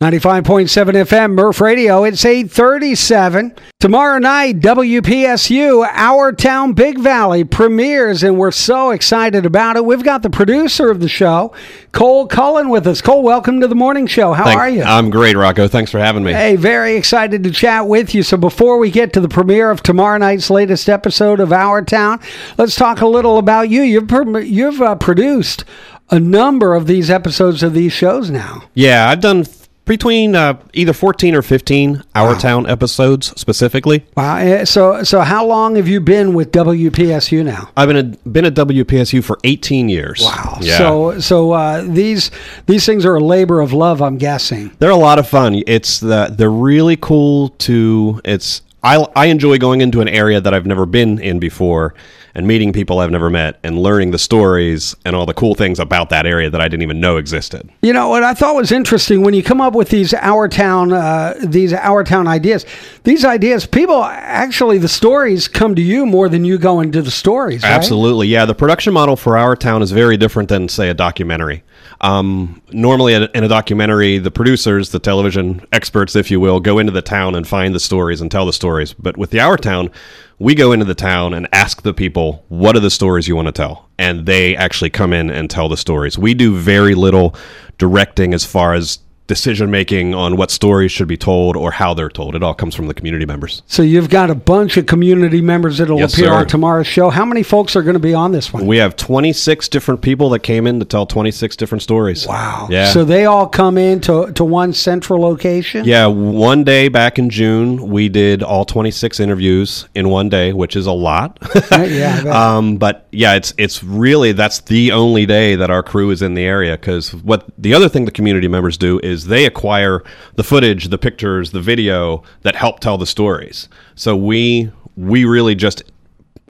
95.7 FM, Murph Radio. It's 837. Tomorrow night, WPSU, Our Town Big Valley premieres, and we're so excited about it. We've got the producer of the show, Cole Cullen, with us. Cole, welcome to the morning show. How Thank- are you? I'm great, Rocco. Thanks for having me. Hey, very excited to chat with you. So before we get to the premiere of tomorrow night's latest episode of Our Town, let's talk a little about you. You've you've uh, produced a number of these episodes of these shows now. Yeah, I've done between uh, either 14 or 15 Our Town episodes specifically. Wow. eh, So so how long have you been with WPSU now? I've been a, been at WPSU for 18 years. Wow. Yeah. So so uh, these these things are a labor of love, I'm guessing. they're a lot of fun. It's the they're really cool to it's I I enjoy going into an area that I've never been in before and meeting people I've never met and learning the stories and all the cool things about that area that I didn't even know existed. You know what I thought was interesting when you come up with these our town uh, these our town ideas. These ideas, people actually the stories come to you more than you go into the stories. right? Absolutely, yeah. The production model for our town is very different than, say, a documentary. Um, normally, in a- in a documentary, the producers, the television experts, if you will, go into the town and find the stories and tell the stories. But with the Our Town, we go into the town and ask the people, "What are the stories you want to tell?" And they actually come in and tell the stories. We do very little directing as far as decision making on what stories should be told or how they're told. It all comes from the community members. So you've got a bunch of community members that'll Yes, appear sir. on tomorrow's show. How many folks are going to be on this one? We have 26 different people that came in to tell 26 different stories. wow. Yeah. So they all come in to, to one central location? yeah, one day back in June, we did all 26 interviews in one day, which is a lot. yeah. Um, but yeah, it's it's really that's the only day that our crew is in the area because what the other thing the community members do is they acquire the footage, the pictures, the video that help tell the stories. So we we really just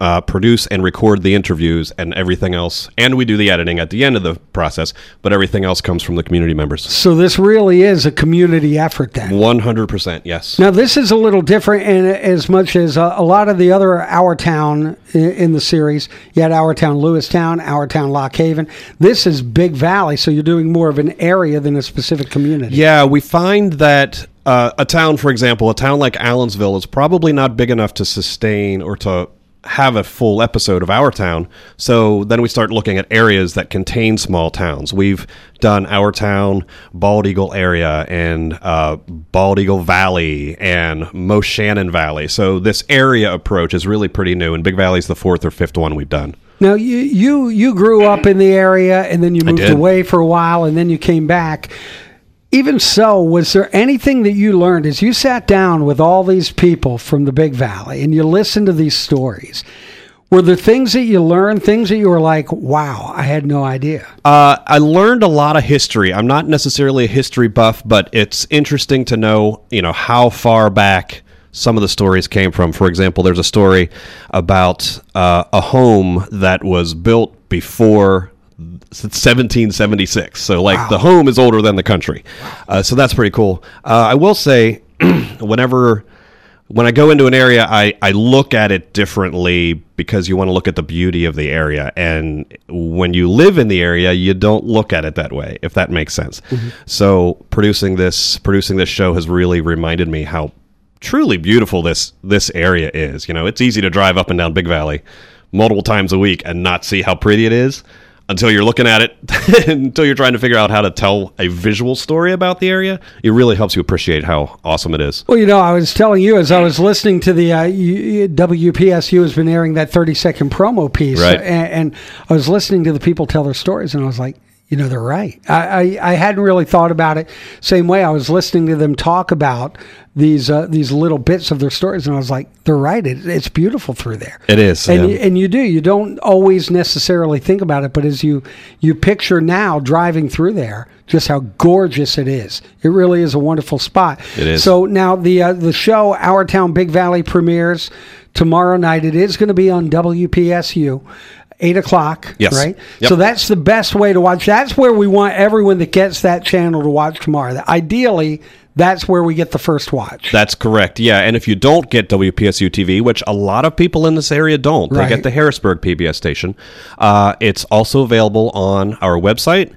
uh, produce and record the interviews and everything else, and we do the editing at the end of the process. But everything else comes from the community members. so this really is a community effort then. One hundred percent, yes. Now, this is a little different in as much as uh, a lot of the other Our Town in, in the series. You had Our Town Lewistown, Our Town Lock Haven. This is Big Valley, so you're doing more of an area than a specific community. Yeah, we find that uh, a town, for example, a town like Allensville is probably not big enough to sustain or to have a full episode of our town. So then we start looking at areas that contain small towns. We've done our town, Bald Eagle area, and uh, Bald Eagle Valley, and Moshannon Valley. So this area approach is really pretty new, and Big Valley's the fourth or fifth one we've done. Now, you, you you grew up in the area, and then you moved away for a while, and then you came back. Even so, was there anything that you learned as you sat down with all these people from the Big Valley and you listened to these stories? Were there things that you learned, things that you were like, wow, I had no idea? Uh, I learned a lot of history. I'm not necessarily a history buff, but it's interesting to know, you know, how far back some of the stories came from. For example, there's a story about uh, a home that was built before 1776. So, like, the home is older than the country. Uh, so that's pretty cool. Uh, I will say, whenever when I go into an area, I, I look at it differently because you want to look at the beauty of the area. And when you live in the area, you don't look at it that way, if that makes sense. So producing this producing this show has really reminded me how truly beautiful this this area is. You know, it's easy to drive up and down Big Valley multiple times a week and not see how pretty it is until you're looking at it until you're trying to figure out how to tell a visual story about the area it really helps you appreciate how awesome it is Well, you know, I was telling you as I was listening to the uh, WPSU has been airing that 30 second promo piece, Right. and, and I was listening to the people tell their stories, and I was like, you know, they're right. I, I, I hadn't really thought about it same way. I was listening to them talk about these uh, these little bits of their stories, and I was like, they're right. It, it's beautiful through there. It is, and yeah. you, and you do. You don't always necessarily think about it, but as you you picture now driving through there, just how gorgeous it is. It really is a wonderful spot. It is. So now the uh, the show Our Town Big Valley premieres tomorrow night. It is going to be on WPSU. Eight o'clock, Yes. right? Yep. So that's the best way to watch. That's where we want everyone that gets that channel to watch tomorrow. Ideally, that's where we get the first watch. That's correct. Yeah, and if you don't get WPSU TV, which a lot of people in this area don't, Right. they get the Harrisburg PBS station. Uh, it's also available on our website.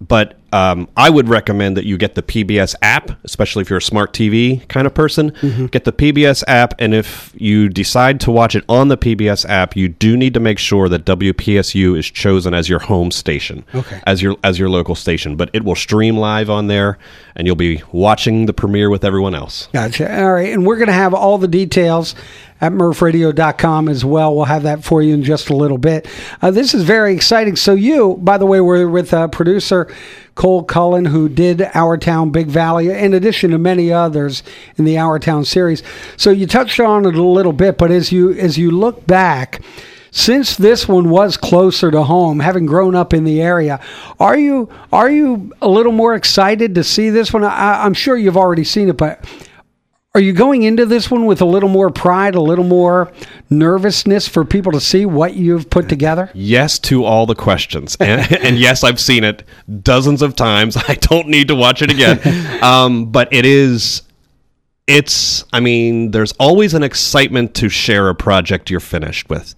But um, I would recommend that you get the PBS app, especially if you're a smart TV kind of person. Mm-hmm. Get the PBS app, and if you decide to watch it on the PBS app, you do need to make sure that WPSU is chosen as your home station, Okay. as your as your local station. But it will stream live on there, and you'll be watching the premiere with everyone else. Gotcha. All right. And we're going to have all the details at murphradio.com as well. We'll have that for you in just a little bit. Uh, this is very exciting. So, you, by the way, we're with uh, producer Cole Cullen, who did Our Town Big Valley, in addition to many others in the Our Town series. So, you touched on it a little bit, but as you as you look back, since this one was closer to home, having grown up in the area, are you are you a little more excited to see this one? I, I'm sure you've already seen it, but are you going into this one with a little more pride, a little more nervousness for people to see what you've put together? Yes to all the questions, and, and yes, I've seen it dozens of times. I don't need to watch it again, um, but it is. It's. I mean, there's always an excitement to share a project you're finished with,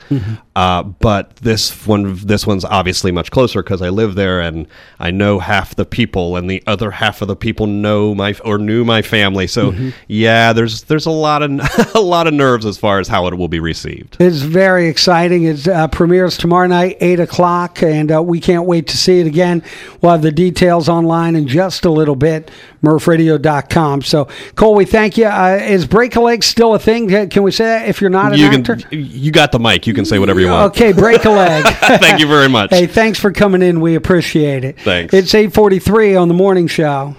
uh, but this one, this one's obviously much closer because I live there and I know half the people, and the other half of the people know my or knew my family. So yeah, there's there's a lot of a lot of nerves as far as how it will be received. It's very exciting. It uh, premieres tomorrow night, 8 o'clock, and uh, we can't wait to see it again. We'll have the details online in just a little bit, murphradio.com. So, Cole, we thank you. Uh, is break a leg still a thing? Can we say that if you're not an you actor? can you got the mic you can say whatever you want Okay, break a leg. thank you very much hey, thanks for coming in. We appreciate it. Thanks. It's 843 on the morning show.